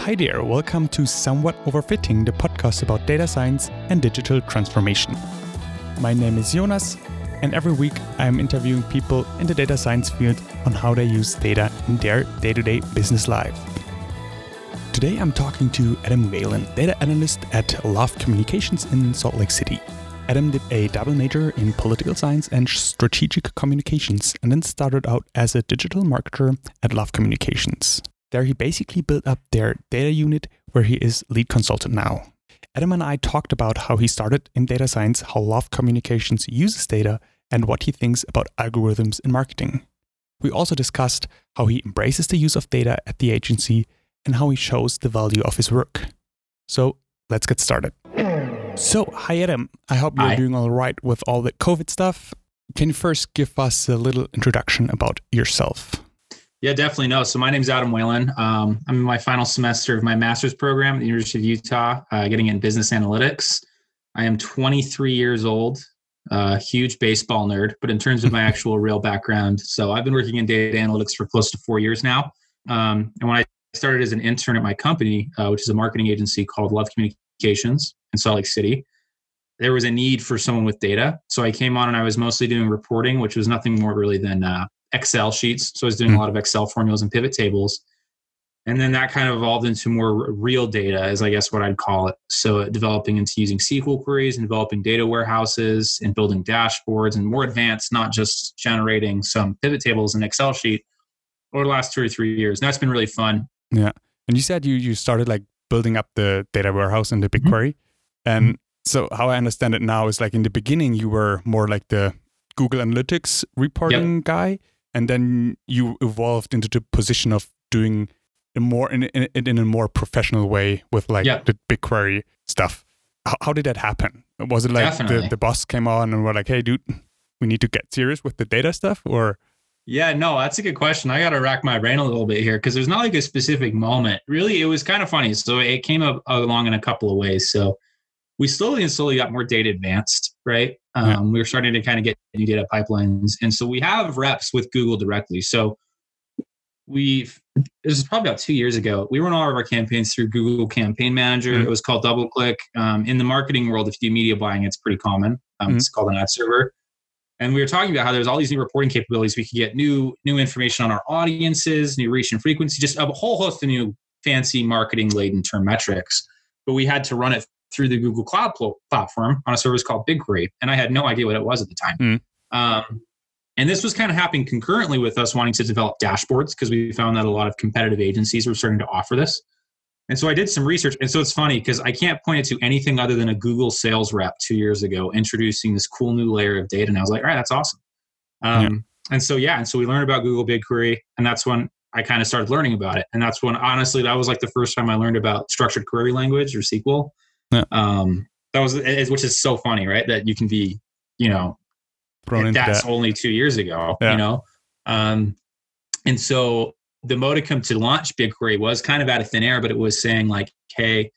hi there, welcome to Somewhat Overfitting, the podcast about data science and digital transformation. My name is Jonas, and every week I am interviewing people in the data science field on how they use data in their day to day business life. Today I'm talking to Adam Whalen, data analyst at Love Communications in Salt Lake City. Adam did a double major in political science and strategic communications and then started out as a digital marketer at Love Communications. There, he basically built up their data unit where he is lead consultant now. Adam and I talked about how he started in data science, how Love Communications uses data, and what he thinks about algorithms in marketing. We also discussed how he embraces the use of data at the agency and how he shows the value of his work. So let's get started. So, hi Adam. I hope you're Hi. doing all right with all the COVID stuff. Can you first give us a little introduction about yourself? Yeah, definitely. No. So my name's Adam Whalen. Um, I'm in my final semester of my master's program at the University of Utah, uh, getting in business analytics. I am 23 years old, uh, huge baseball nerd, but in terms of my actual real background, so I've been working in data analytics for close to four years now. Um, and when I started as an intern at my company, uh, which is a marketing agency called Love Communications in Salt Lake City, there was a need for someone with data. So I came on and I was mostly doing reporting, which was nothing more really than uh, Excel sheets. So I was doing a hmm. lot of Excel formulas and pivot tables. And then that kind of evolved into more real data, as I guess what I'd call it. So developing into using SQL queries and developing data warehouses and building dashboards and more advanced, not just generating some pivot tables in Excel sheet over the last two or three years. And that's been really fun. Yeah. And you said you you started like building up the data warehouse in the mm-hmm. BigQuery. And mm-hmm. so how I understand it now is like in the beginning you were more like the Google Analytics reporting guy, and then you evolved into the position of doing a more in, in, in a more professional way with like Yep. the BigQuery stuff. How, how did that happen? Was it like the, the boss came on and were like, "Hey, dude, we need to get serious with the data stuff," or Yeah, no, that's a good question. I got to rack my brain a little bit here because there's not like a specific moment. Really, it was kind of funny. So it came up along in a couple of ways. So we slowly and slowly got more data advanced, right? Um, Yeah. We were starting to kind of get new data pipelines. And so we have reps with Google directly. So we, this is probably about two years ago, we run all of our campaigns through Google Campaign Manager. Mhm. It was called DoubleClick. Um, in the marketing world, if you do media buying, it's pretty common. Um, It's called an ad server and we were talking about how there's all these new reporting capabilities. We could get new new information on our audiences, new reach and frequency, just a whole host of new fancy marketing laden term metrics. But we had to run it through the Google Cloud pl- platform on a service called BigQuery, and I had no idea what it was at the time. Mm. Um, and this was kind of happening concurrently with us wanting to develop dashboards because we found that a lot of competitive agencies were starting to offer this. And so I did some research. And so it's funny because I can't point it to anything other than a Google sales rep two years ago introducing this cool new layer of data. And I was like, all right, that's awesome. Um, And so, yeah. And so we learned about Google BigQuery. And that's when I kind of started learning about it. And that's when, honestly, that was like the first time I learned about structured query language or SQL. Yeah. Um, that was, is- which is so funny, right? That you can be, you know, that's that? only two years ago, Yeah. you know? Um, and so the modicum to launch BigQuery was kind of out of thin air, but it was saying like, hey,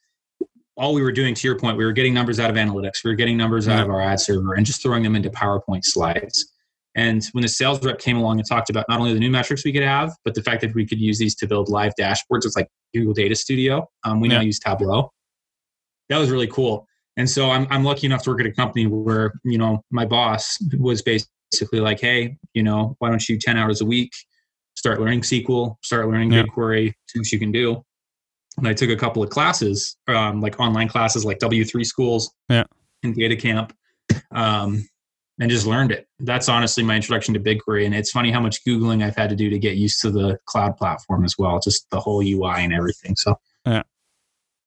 all we were doing to your point, we were getting numbers out of analytics, we were getting numbers out of our ad server and just throwing them into PowerPoint slides. And when the sales rep came along and talked about not only the new metrics we could have, but the fact that we could use these to build live dashboards, it's like Google Data Studio. Um, we now use Tableau. That was really cool. And so I'm, I'm lucky enough to work at a company where, you know, my boss was basically like, hey, you know, why don't you 10 hours a week start learning SQL, start learning Yeah. BigQuery, see what you can do. And I took a couple of classes, um, like online classes like W3 schools Yeah. and Data Camp, um, and just learned it. That's honestly my introduction to BigQuery. And it's funny how much Googling I've had to do to get used to the cloud platform as well, just the whole UI and everything. So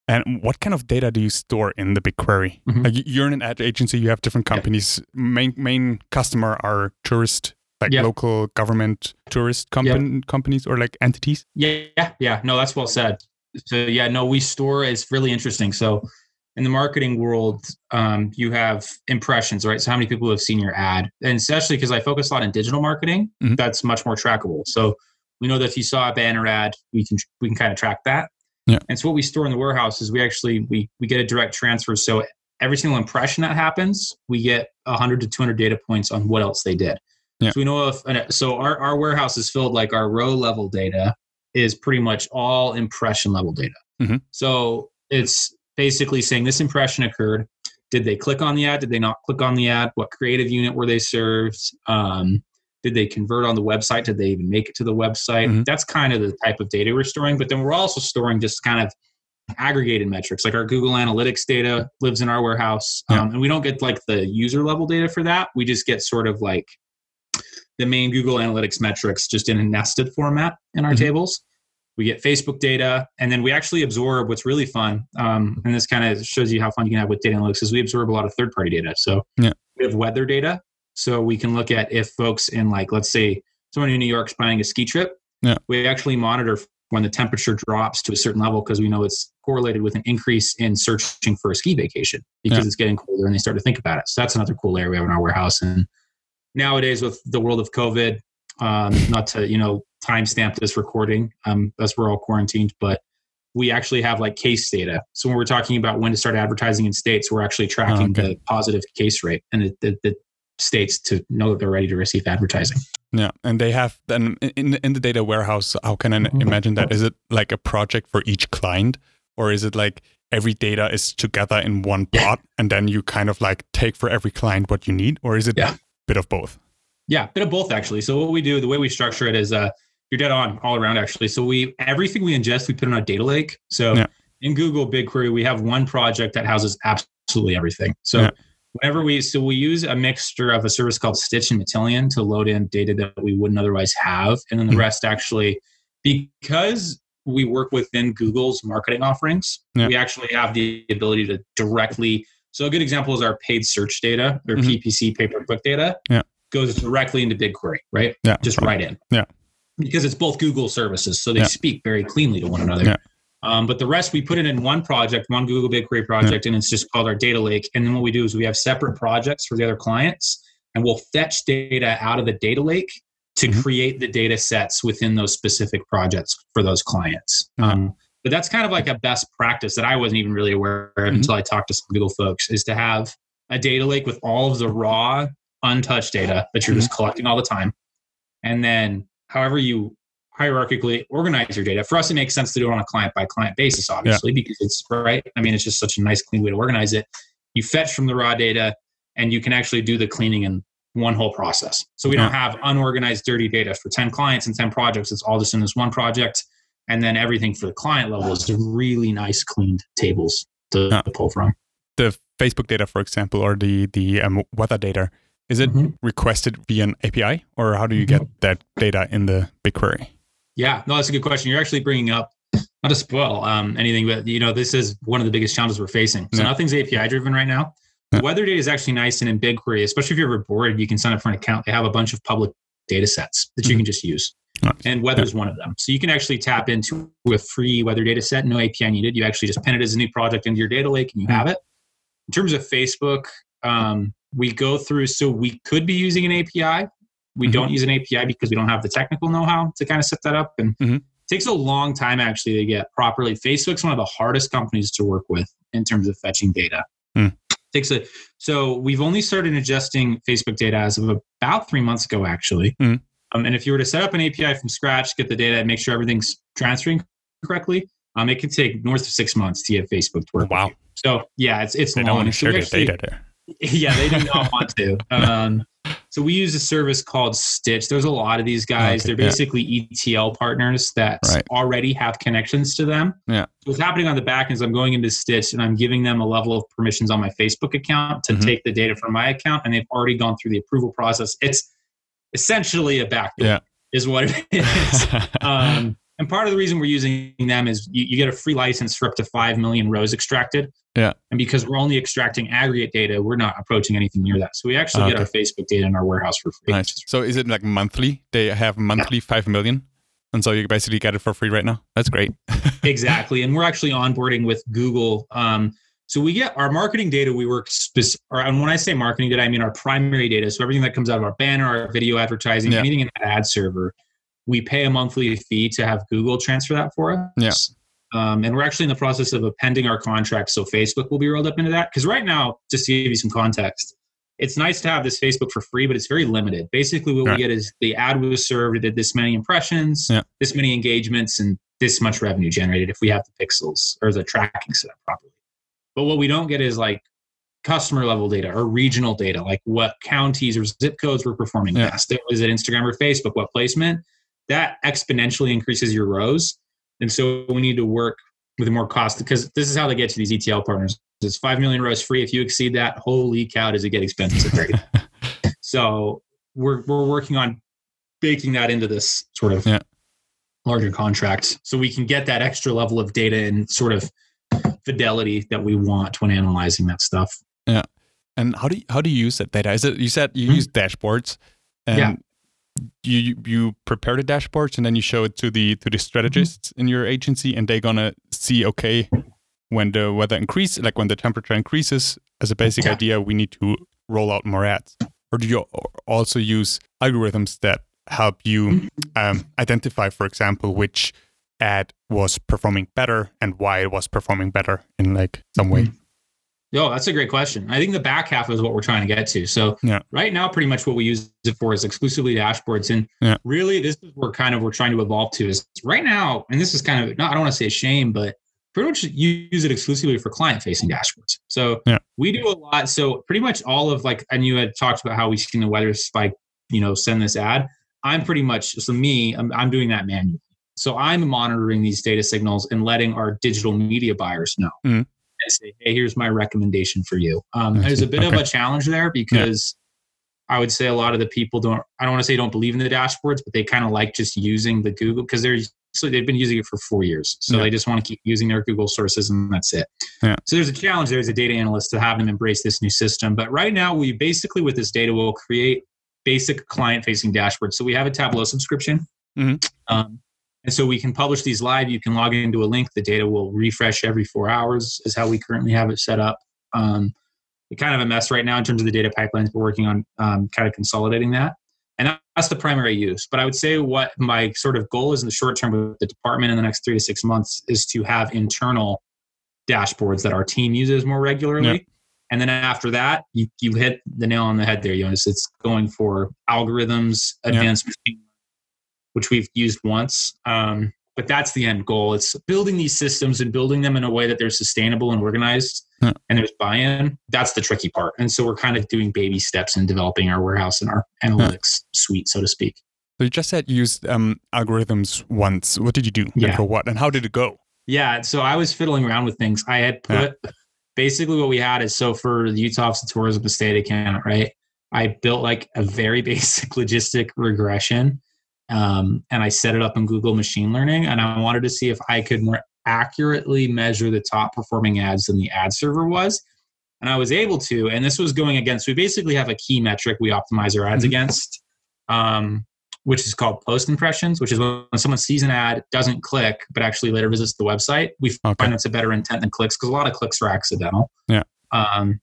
And what kind of data do you store in the BigQuery? Mhm. Like you're in an ad agency, you have different companies. Main main customer are tourist, like Yep. local government tourist company, companies or like entities. Yeah, yeah, yeah. No, that's well said. So yeah, no, we store. It's really interesting. So in the marketing world, um, you have impressions, right? So how many people have seen your ad, and especially because I focus a lot in digital marketing, Mhm. that's much more trackable. So we know that if you saw a banner ad, we can we can kind of track that. Yeah. And so what we store in the warehouse is we actually we we get a direct transfer. So every single impression that happens, we get 100 to 200 data points on what else they did. Yeah. So we know if so our our warehouse is filled like our row level data is pretty much all impression level data. Mhm. So it's basically saying this impression occurred. Did they click on the ad? Did they not click on the ad? What creative unit were they served? Um, did they convert on the website? Did they even make it to the website? Mhm. That's kind of the type of data we're storing. But then we're also storing just kind of aggregated metrics like our google analytics data lives in our warehouse Yeah. um, and we don't get like the user level data for that we just get sort of like the main google analytics metrics just in a nested format in our Mhm. tables we get facebook data and then we actually absorb what's really fun um, and this kind of shows you how fun you can have with data analytics is we absorb a lot of third party data so Yeah. we have weather data so we can look at if folks in like let's say someone in new york's planning a ski trip Yeah. we actually monitor when the temperature drops to a certain level because we know it's correlated with an increase in searching for a ski vacation because Yeah. it's getting colder and they start to think about it. So that's another cool layer we have in our warehouse. And nowadays with the world of COVID, um, not to, you know, timestamp this recording, um, as we're all quarantined, but we actually have like case data. So when we're talking about when to start advertising in states, we're actually tracking okay. the positive case rate and the, the, the states to know that they're ready to receive advertising. Yeah, and they have then in in the data warehouse. How can I Mhm. imagine that? Is it like a project for each client, or is it like every data is together in one pot, and then you kind of like take for every client what you need, or is it Yeah. a bit of both? Yeah, bit of both actually. So what we do, the way we structure it is uh you're dead on all around actually. So we everything we ingest, we put in a data lake. So Yeah. in Google BigQuery, we have one project that houses absolutely everything. So Yeah. Whenever we so we use a mixture of a service called Stitch and Matillion to load in data that we wouldn't otherwise have. And then the Mhm. rest actually because we work within Google's marketing offerings, Yeah. we actually have the ability to directly so a good example is our paid search data or Mhm. PPC pay per click data Yeah. goes directly into BigQuery, right? Yeah, Just right in. Yeah. Because it's both Google services, so they Yeah. speak very cleanly to one another. Yeah. Um, but the rest we put it in one project, one Google BigQuery project, and it's just called our data lake. And then what we do is we have separate projects for the other clients, and we'll fetch data out of the data lake to Mhm. create the data sets within those specific projects for those clients. Um, but that's kind of like a best practice that I wasn't even really aware of Mhm. until I talked to some Google folks is to have a data lake with all of the raw, untouched data that you're just collecting all the time. And then however you hierarchically organize your data. For us, it makes sense to do it on a client by client basis, obviously, because it's right. I mean, it's just such a nice, clean way to organize it. You fetch from the raw data and you can actually do the cleaning in one whole process. So we don't have unorganized, dirty data for 10 clients and 10 projects. It's all just in this one project. And then everything for the client level is really nice, cleaned tables to, Yeah. to pull from. The Facebook data, for example, or the the um, weather data, is it Mhm. requested via an API, or how do you get that data in the BigQuery? Yeah, no, that's a good question. You're actually bringing up not to spoil um, anything, but you know, this is one of the biggest challenges we're facing. So Yeah. nothing's API driven right now. Yeah. Weather data is actually nice, and in BigQuery, especially if you're ever bored, you can sign up for an account. They have a bunch of public data sets that you Mhm. can just use, Nice. and weather's one of them. So you can actually tap into a free weather data set, no API needed. You actually just pin it as a new project into your data lake, and you Mhm. have it. In terms of Facebook, um, we go through. So we could be using an API. We Mhm. don't use an API because we don't have the technical know-how to kind of set that up, and Mhm. takes a long time actually to get properly. Facebook's one of the hardest companies to work with in terms of fetching data. Hmm. Takes a so we've only started ingesting Facebook data as of about three months ago, actually. Hmm. Um, and if you were to set up an API from scratch, get the data, and make sure everything's transferring correctly, um, it can take north of six months to get Facebook to work. Wow. So yeah, it's it's They long. don't want to So share we their data there. yeah, they do not want to. Um, so we use a service called Stitch. There's a lot of these guys. Okay, They're yeah. basically ETL partners that Right. already have connections to them. Yeah. So what's happening on the back end is I'm going into Stitch and I'm giving them a level of permissions on my Facebook account to Mhm. take the data from my account, and they've already gone through the approval process. It's essentially a backdoor, Yeah. is what it is. um, and part of the reason we're using them is you, you get a free license for up to 5 million rows extracted. Yeah. And because we're only extracting aggregate data, we're not approaching anything near that. So we actually Ah, get our Facebook data in our warehouse for free. nice. So is it like monthly? They have monthly five million, and so you basically get it for free right now. That's great. exactly. And we're actually onboarding with Google. Um, so we get our marketing data. We work specific, and when I say marketing data, I mean our primary data. So everything that comes out of our banner, our video advertising, Yeah. anything in that ad server, we pay a monthly fee to have Google transfer that for us. Yeah. Um, and we're actually in the process of appending our contract so Facebook will be rolled up into that. Because right now, just to give you some context, it's nice to have this Facebook for free, but it's very limited. Basically, what Right. we get is the ad was served, it did this many impressions, Yeah. this many engagements, and this much revenue generated if we have the pixels or the tracking set up properly. But what we don't get is like customer level data or regional data, like what counties or zip codes were performing yeah. best. Is it Instagram or Facebook? What placement? That exponentially increases your rows. And so we need to work with more cost because this is how they get to these ETL partners. It's five million rows free. If you exceed that, holy cow, does it get expensive? so we're we're working on baking that into this sort of yeah. larger contract so we can get that extra level of data and sort of fidelity that we want when analyzing that stuff. Yeah. And how do you, how do you use that data? Is it you said you mm-hmm. use dashboards and yeah. You you prepare the dashboards and then you show it to the to the strategists mm-hmm. in your agency and they're gonna see okay when the weather increases like when the temperature increases as a basic yeah. idea we need to roll out more ads or do you also use algorithms that help you mm-hmm. um, identify, for example, which ad was performing better and why it was performing better in like some way? Oh, that's a great question. I think the back half is what we're trying to get to. So yeah. right now, pretty much what we use it for is exclusively dashboards. And yeah. really, this is where kind of we're trying to evolve to is right now, and this is kind of not, I don't want to say a shame, but pretty much use it exclusively for client facing dashboards. So yeah. we do a lot. So pretty much all of like, and you had talked about how we've seen the weather spike, you know, send this ad. I'm pretty much, so me, I'm, I'm doing that manually. So I'm monitoring these data signals and letting our digital media buyers know mm-hmm. And say, hey, here's my recommendation for you. Um, there's a bit okay. of a challenge there because yeah. I would say a lot of the people don't, I don't want to say don't believe in the dashboards, but they kind of like just using the Google because they're, so they've been using it for four years. So yeah. they just want to keep using their Google sources and that's it. Yeah. So there's a challenge there as a data analyst to have them embrace this new system. But right now, we basically, with this data, will create basic client facing dashboards. So we have a Tableau subscription. Mm-hmm. Um, and so we can publish these live. You can log into a link. The data will refresh every four hours, is how we currently have it set up. Um, we're kind of a mess right now in terms of the data pipelines. We're working on um, kind of consolidating that. And that's the primary use. But I would say what my sort of goal is in the short term with the department in the next three to six months is to have internal dashboards that our team uses more regularly. And then after that, you, you hit the nail on the head there, Jonas. It's going for algorithms, advanced machine, which we've used once. Um, but that's the end goal. It's building these systems and building them in a way that they're sustainable and organized yeah. and there's buy-in. That's the tricky part. And so we're kind of doing baby steps in developing our warehouse and our analytics yeah. suite, so to speak. So you just said you used um, algorithms once. What did you do yeah. and for what? And how did it go? Yeah, so I was fiddling around with things. I had put basically what we had is so for the Utah Office of Tourism Estate account, right? I built like a very basic logistic regression um, and I set it up in Google Machine Learning. And I wanted to see if I could more accurately measure the top performing ads than the ad server was. And I was able to. And this was going against, we basically have a key metric we optimize our ads mm-hmm. against. Um, which is called post impressions, which is when someone sees an ad, doesn't click, but actually later visits the website. We okay. find that's a better intent than clicks because a lot of clicks are accidental. Yeah. Um,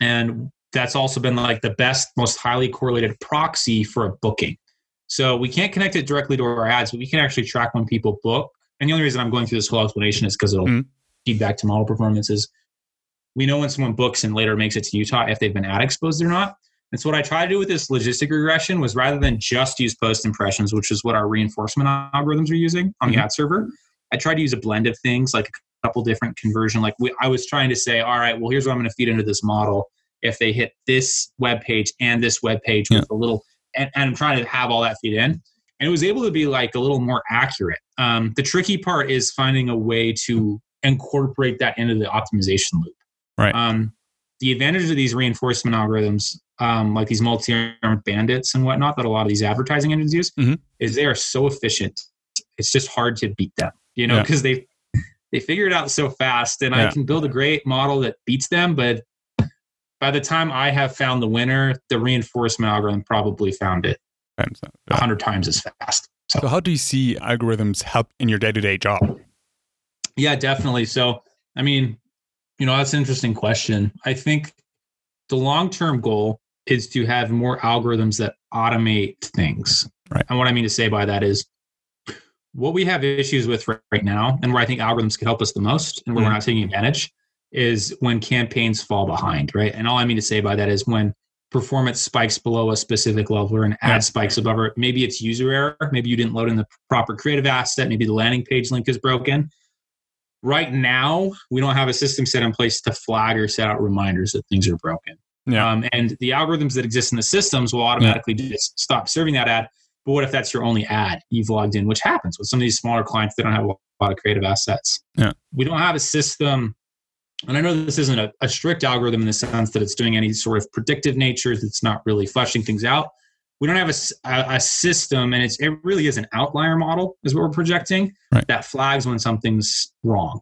and that's also been like the best, most highly correlated proxy for a booking. So we can't connect it directly to our ads, but we can actually track when people book. And the only reason I'm going through this whole explanation is because it'll mm. feed back to model performances. We know when someone books and later makes it to Utah if they've been ad exposed or not. And so what I tried to do with this logistic regression was rather than just use post impressions, which is what our reinforcement algorithms are using on the mm-hmm. ad server, I tried to use a blend of things like a couple different conversion. Like we, I was trying to say, all right, well, here's what I'm going to feed into this model. If they hit this web page and this web page yeah. with a little, and, and, I'm trying to have all that feed in. And it was able to be like a little more accurate. Um, the tricky part is finding a way to incorporate that into the optimization loop. Right. Um, the advantage of these reinforcement algorithms um, like these multi-armed bandits and whatnot that a lot of these advertising engines use mm-hmm. is they are so efficient it's just hard to beat them you know because yeah. they they figure it out so fast and yeah. i can build a great model that beats them but by the time i have found the winner the reinforcement algorithm probably found it a yeah. hundred times as fast so. so how do you see algorithms help in your day-to-day job yeah definitely so i mean you know that's an interesting question i think the long-term goal is to have more algorithms that automate things. Right. And what I mean to say by that is what we have issues with right now, and where I think algorithms can help us the most, and where mm we're mm-hmm. not taking advantage, is when campaigns fall behind, right? And all I mean to say by that is when performance spikes below a specific level or an ad yeah. spikes above it. Maybe it's user error. Maybe you didn't load in the proper creative asset. Maybe the landing page link is broken. Right now, we don't have a system set in place to flag or set out reminders that things are broken. Yeah. Um, and the algorithms that exist in the systems will automatically yeah. just stop serving that ad. But what if that's your only ad you've logged in, which happens with some of these smaller clients? They don't have a lot of creative assets. Yeah. We don't have a system and I know this isn't a, a, strict algorithm in the sense that it's doing any sort of predictive nature. It's not really fleshing things out. We don't have a, a, system, and it's, it really is an outlier model, is what we're projecting, right. that flags when something's wrong.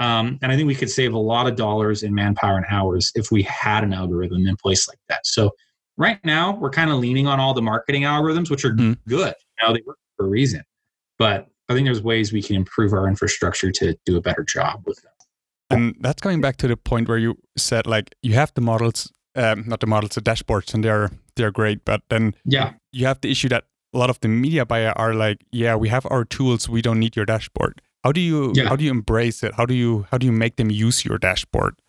Um, and I think we could save a lot of dollars in manpower and hours if we had an algorithm in place like that. So right now, we're kind of leaning on all the marketing algorithms, which are mm-hmm. good. You know, they work for a reason. But I think there's ways we can improve our infrastructure to do a better job with them. And that's coming back to the point where you said like you have the models, um, not the models, the dashboards, and they're they're great, but then yeah, you have the issue that a lot of the media buyer are like, yeah, we have our tools, we don't need your dashboard. How do you yeah. how do you embrace it? How do you how do you make them use your dashboard?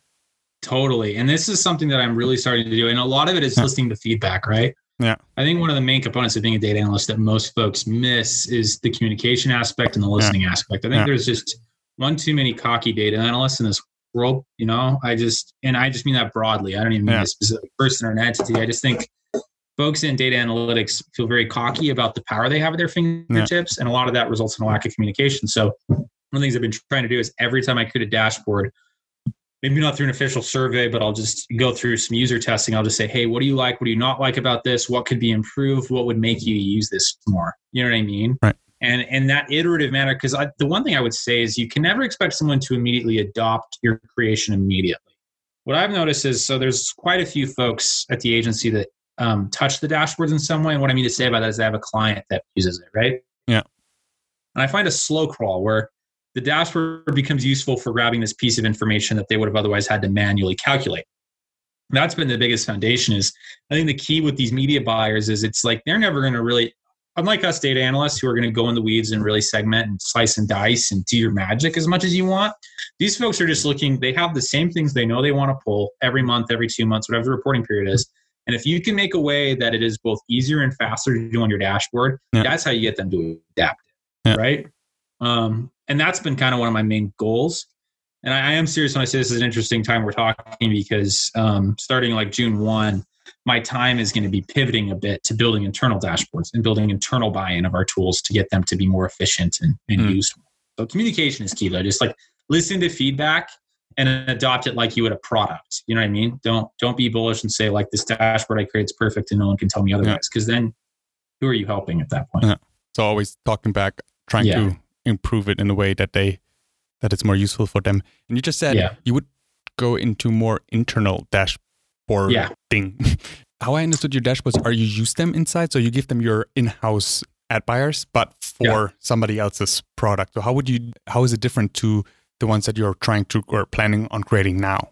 Totally. And this is something that I'm really starting to do. And a lot of it is yeah. listening to feedback, right? Yeah. I think one of the main components of being a data analyst that most folks miss is the communication aspect and the listening yeah. aspect. I think there's just one too many cocky data analysts in this world. You know, I just and I just mean that broadly. I don't even mean yeah. a specific person or an entity. I just think folks in data analytics feel very cocky about the power they have at their fingertips, yeah. and a lot of that results in a lack of communication. So one of the things I've been trying to do is every time I create a dashboard, maybe not through an official survey, but I'll just go through some user testing. I'll just say, hey, what do you like? What do you not like about this? What could be improved? What would make you use this more? You know what I mean? Right and in that iterative manner because the one thing i would say is you can never expect someone to immediately adopt your creation immediately. What i've noticed is so there's quite a few folks at the agency that um, touch the dashboards in some way and what i mean to say about that is i have a client that uses it right? Yeah. And i find a slow crawl where the dashboard becomes useful for grabbing this piece of information that they would have otherwise had to manually calculate. That's been the biggest foundation is i think the key with these media buyers is it's like they're never going to really unlike us data analysts who are going to go in the weeds and really segment and slice and dice and do your magic as much as you want, these folks are just looking, they have the same things they know they want to pull every month, every two months, whatever the reporting period is. And if you can make a way that it is both easier and faster to do on your dashboard, yeah. that's how you get them to adapt it, yeah. right? Um, and that's been kind of one of my main goals. And I, I, am serious when I say this is an interesting time we're talking because um, starting like June 1, my time is going to be pivoting a bit to building internal dashboards and building internal buy-in of our tools to get them to be more efficient and, and mm. used. So communication is key though. Just like listen to feedback and adopt it like you would a product. You know what I mean? Don't don't be bullish and say like this dashboard I create is perfect and no one can tell me otherwise. Because yeah. then who are you helping at that point? Yeah. So always talking back, trying yeah. to improve it in a way that they that it's more useful for them. And you just said you would go into more internal dashboard or yeah. thing. How I understood your dashboards are you use them inside, so you give them your in-house ad buyers, but for yeah. somebody else's product. So how would you? How is it different to the ones that you're trying to or planning on creating now?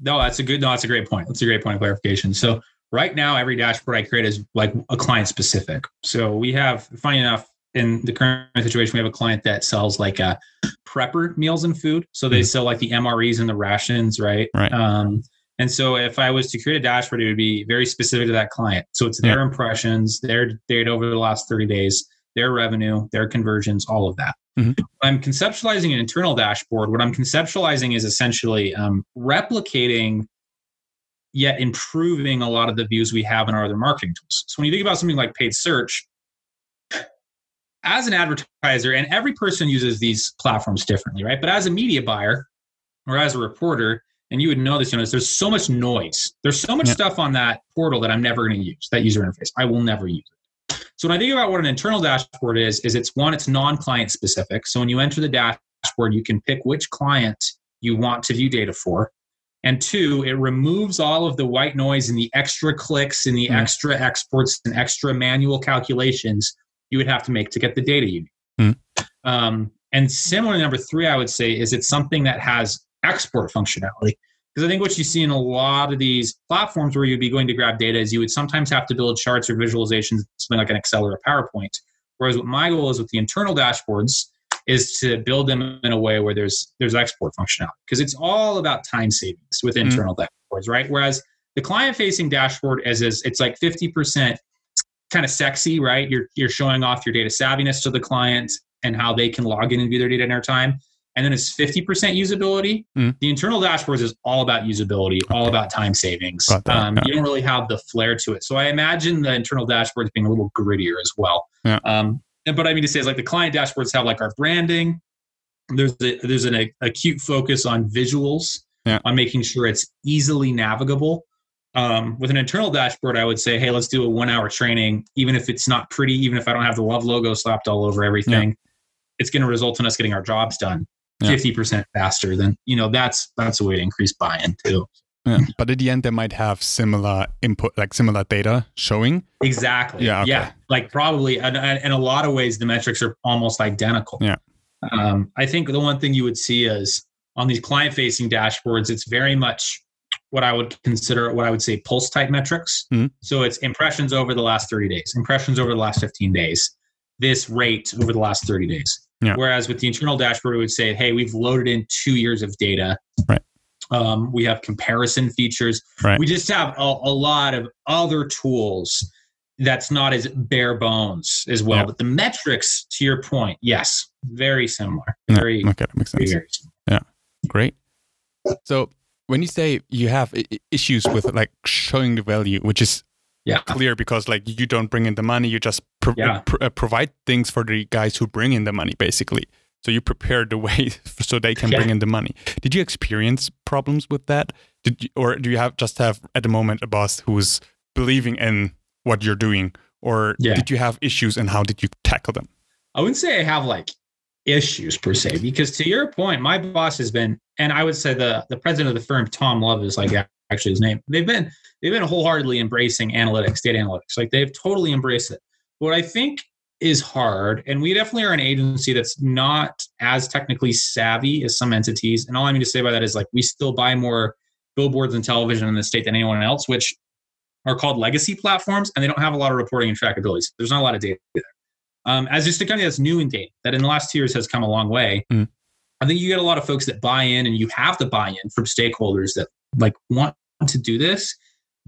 No, that's a good. No, that's a great point. That's a great point of clarification. So right now, every dashboard I create is like a client specific. So we have, funny enough, in the current situation, we have a client that sells like a uh, prepper meals and food. So they mm-hmm. sell like the MREs and the rations, right? Right. Um, and so if I was to create a dashboard, it would be very specific to that client. So it's their impressions, their data over the last 30 days, their revenue, their conversions, all of that. Mm-hmm. I'm conceptualizing an internal dashboard. What I'm conceptualizing is essentially um, replicating yet improving a lot of the views we have in our other marketing tools. So when you think about something like paid search, as an advertiser, and every person uses these platforms differently, right? But as a media buyer or as a reporter, and you would know this, you know, there's so much noise. There's so much yeah. stuff on that portal that I'm never going to use, that user interface. I will never use it. So when I think about what an internal dashboard is, is it's one, it's non-client specific. So when you enter the dashboard, you can pick which client you want to view data for. And two, it removes all of the white noise and the extra clicks and the mm. extra exports and extra manual calculations you would have to make to get the data you need. Mm. Um, and similar number three, I would say, is it's something that has export functionality. Because I think what you see in a lot of these platforms where you'd be going to grab data is you would sometimes have to build charts or visualizations, something like an Excel or a PowerPoint. Whereas what my goal is with the internal dashboards is to build them in a way where there's there's export functionality because it's all about time savings with mm-hmm. internal mm-hmm. dashboards, right? Whereas the client facing dashboard is, is it's like 50% kind of sexy, right? You're you're showing off your data savviness to the client and how they can log in and view their data in their time. And then it's 50% usability. Mm. The internal dashboards is all about usability, all about time savings. That, Um, yeah. You don't really have the flair to it. So I imagine the internal dashboards being a little grittier as well. Yeah. Um, and but I mean to say is like the client dashboards have like our branding. There's a, there's an a, acute focus on visuals, Yeah. on making sure it's easily navigable. Um, with an internal dashboard, I would say, hey, let's do a one hour training, even if it's not pretty, even if I don't have the love logo slapped all over everything. It's going to result in us getting our jobs done Yeah. fifty percent faster. Then you know that's that's a way to increase buy-in too. Yeah. But at the end, they might have similar input, like similar data showing. Exactly. Yeah, okay. Yeah. Like probably, and, in a lot of ways, the metrics are almost identical. Yeah. Um, I think the one thing you would see is on these client-facing dashboards, it's very much what I would consider what I would say pulse type metrics. Mhm. So it's impressions over the last 30 days, impressions over the last 15 days, this rate over the last 30 days. Yeah. Whereas with the internal dashboard, it would say, hey, we've loaded in two years of data. Right. Um, we have comparison features. Right. We just have a, a lot of other tools that's not as bare bones as well. Yeah. But the metrics, to your point, yes, very similar. Yeah, Okay, that makes sense. very similar. Great. So when you say you have issues with like showing the value, which is Yeah. clear because like you don't bring in the money, you just pro- Yeah. pr- uh, provide things for the guys who bring in the money, basically. So you prepare the way so they can Yeah. bring in the money. Did you experience problems with that? Did you, or do you have just have at the moment a boss who's believing in what you're doing, or Yeah. did you have issues and how did you tackle them? I wouldn't say I have like issues per se, because to your point, my boss has been, and I would say the the president of the firm, Tom Love, is like actually his name. They've been they've been wholeheartedly embracing analytics, data analytics. Like they've totally embraced it. What I think is hard, and we definitely are an agency that's not as technically savvy as some entities. And all I mean to say by that is like we still buy more billboards and television in the state than anyone else, which are called legacy platforms, and they don't have a lot of reporting and trackability. So there's not a lot of data there. Um, as just a company that's new in data, that in the last two years has come a long way. Mm. I think you get a lot of folks that buy in, and you have to buy-in from stakeholders that like want to do this.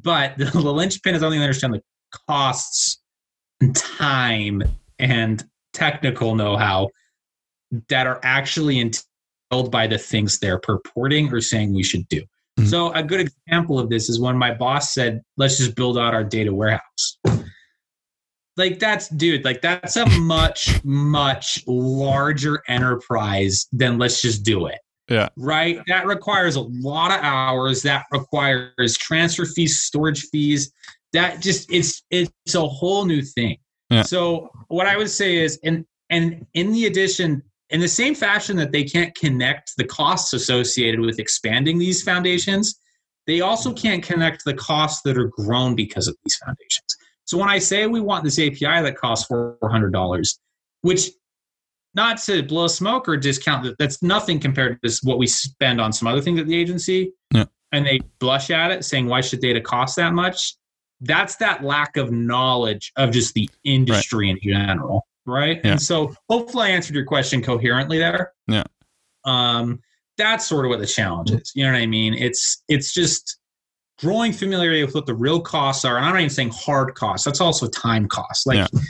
But the, the linchpin is only to understand the costs, and time, and technical know-how that are actually entailed by the things they're purporting or saying we should do. Mhm. So a good example of this is when my boss said, "Let's just build out our data warehouse." Like that's dude, like that's a much much larger enterprise than let's just do it. Yeah. Right? That requires a lot of hours, that requires transfer fees, storage fees. That just it's it's a whole new thing. Yeah. So what I would say is and and in the addition in the same fashion that they can't connect the costs associated with expanding these foundations, they also can't connect the costs that are grown because of these foundations. So when I say we want this API that costs $400, which not to blow smoke or discount that that's nothing compared to what we spend on some other things at the agency. Yeah. And they blush at it saying, why should data cost that much? That's that lack of knowledge of just the industry in general. Right. Yeah. And so hopefully I answered your question coherently there. Yeah. Um, that's sort of what the challenge is. You know what I mean? It's it's just growing familiarity with what the real costs are. And I'm not even saying hard costs. That's also time costs. Like Yeah.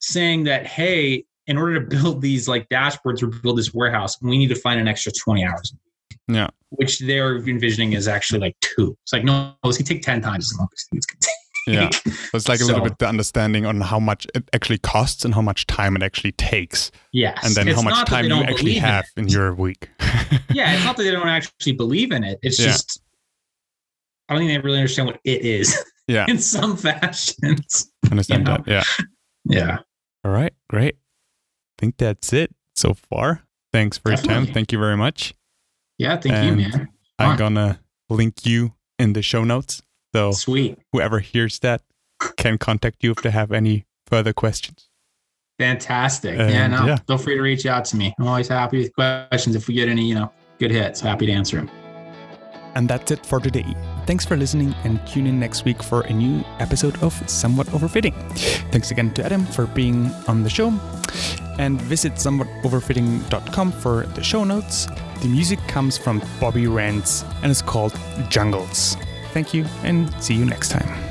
saying that, hey, in order to build these like dashboards or build this warehouse, we need to find an extra 20 hours. Yeah. Which they're envisioning is actually like two. It's like, no, this could take 10 times as long as it's going to Yeah. So it's like a little bit the understanding on how much it actually costs and how much time it actually takes, Yes. and then It's how much time you actually in have it. in your week. Yeah. It's not that they don't actually believe in it. It's Yeah. just, I don't think they really understand what it is yeah, in some fashions. understand you know. that. Yeah. Yeah. All right, great. I think that's it so far. Thanks for your time. Thank you very much. Yeah. Thank And you, man. I'm Fun. gonna link you in the show notes, so Sweet. whoever hears that can contact you if they have any further questions. Fantastic. yeah, And, no, yeah. feel free to reach out to me. I'm always happy with questions. If we get any, you know, good hits, happy to answer them. And that's it for today. Thanks for listening and tune in next week for a new episode of Somewhat Overfitting. Thanks again to Adam for being on the show. And visit somewhatoverfitting.com for the show notes. The music comes from Bobby Rance and is called Jungles. thank you and see you next time.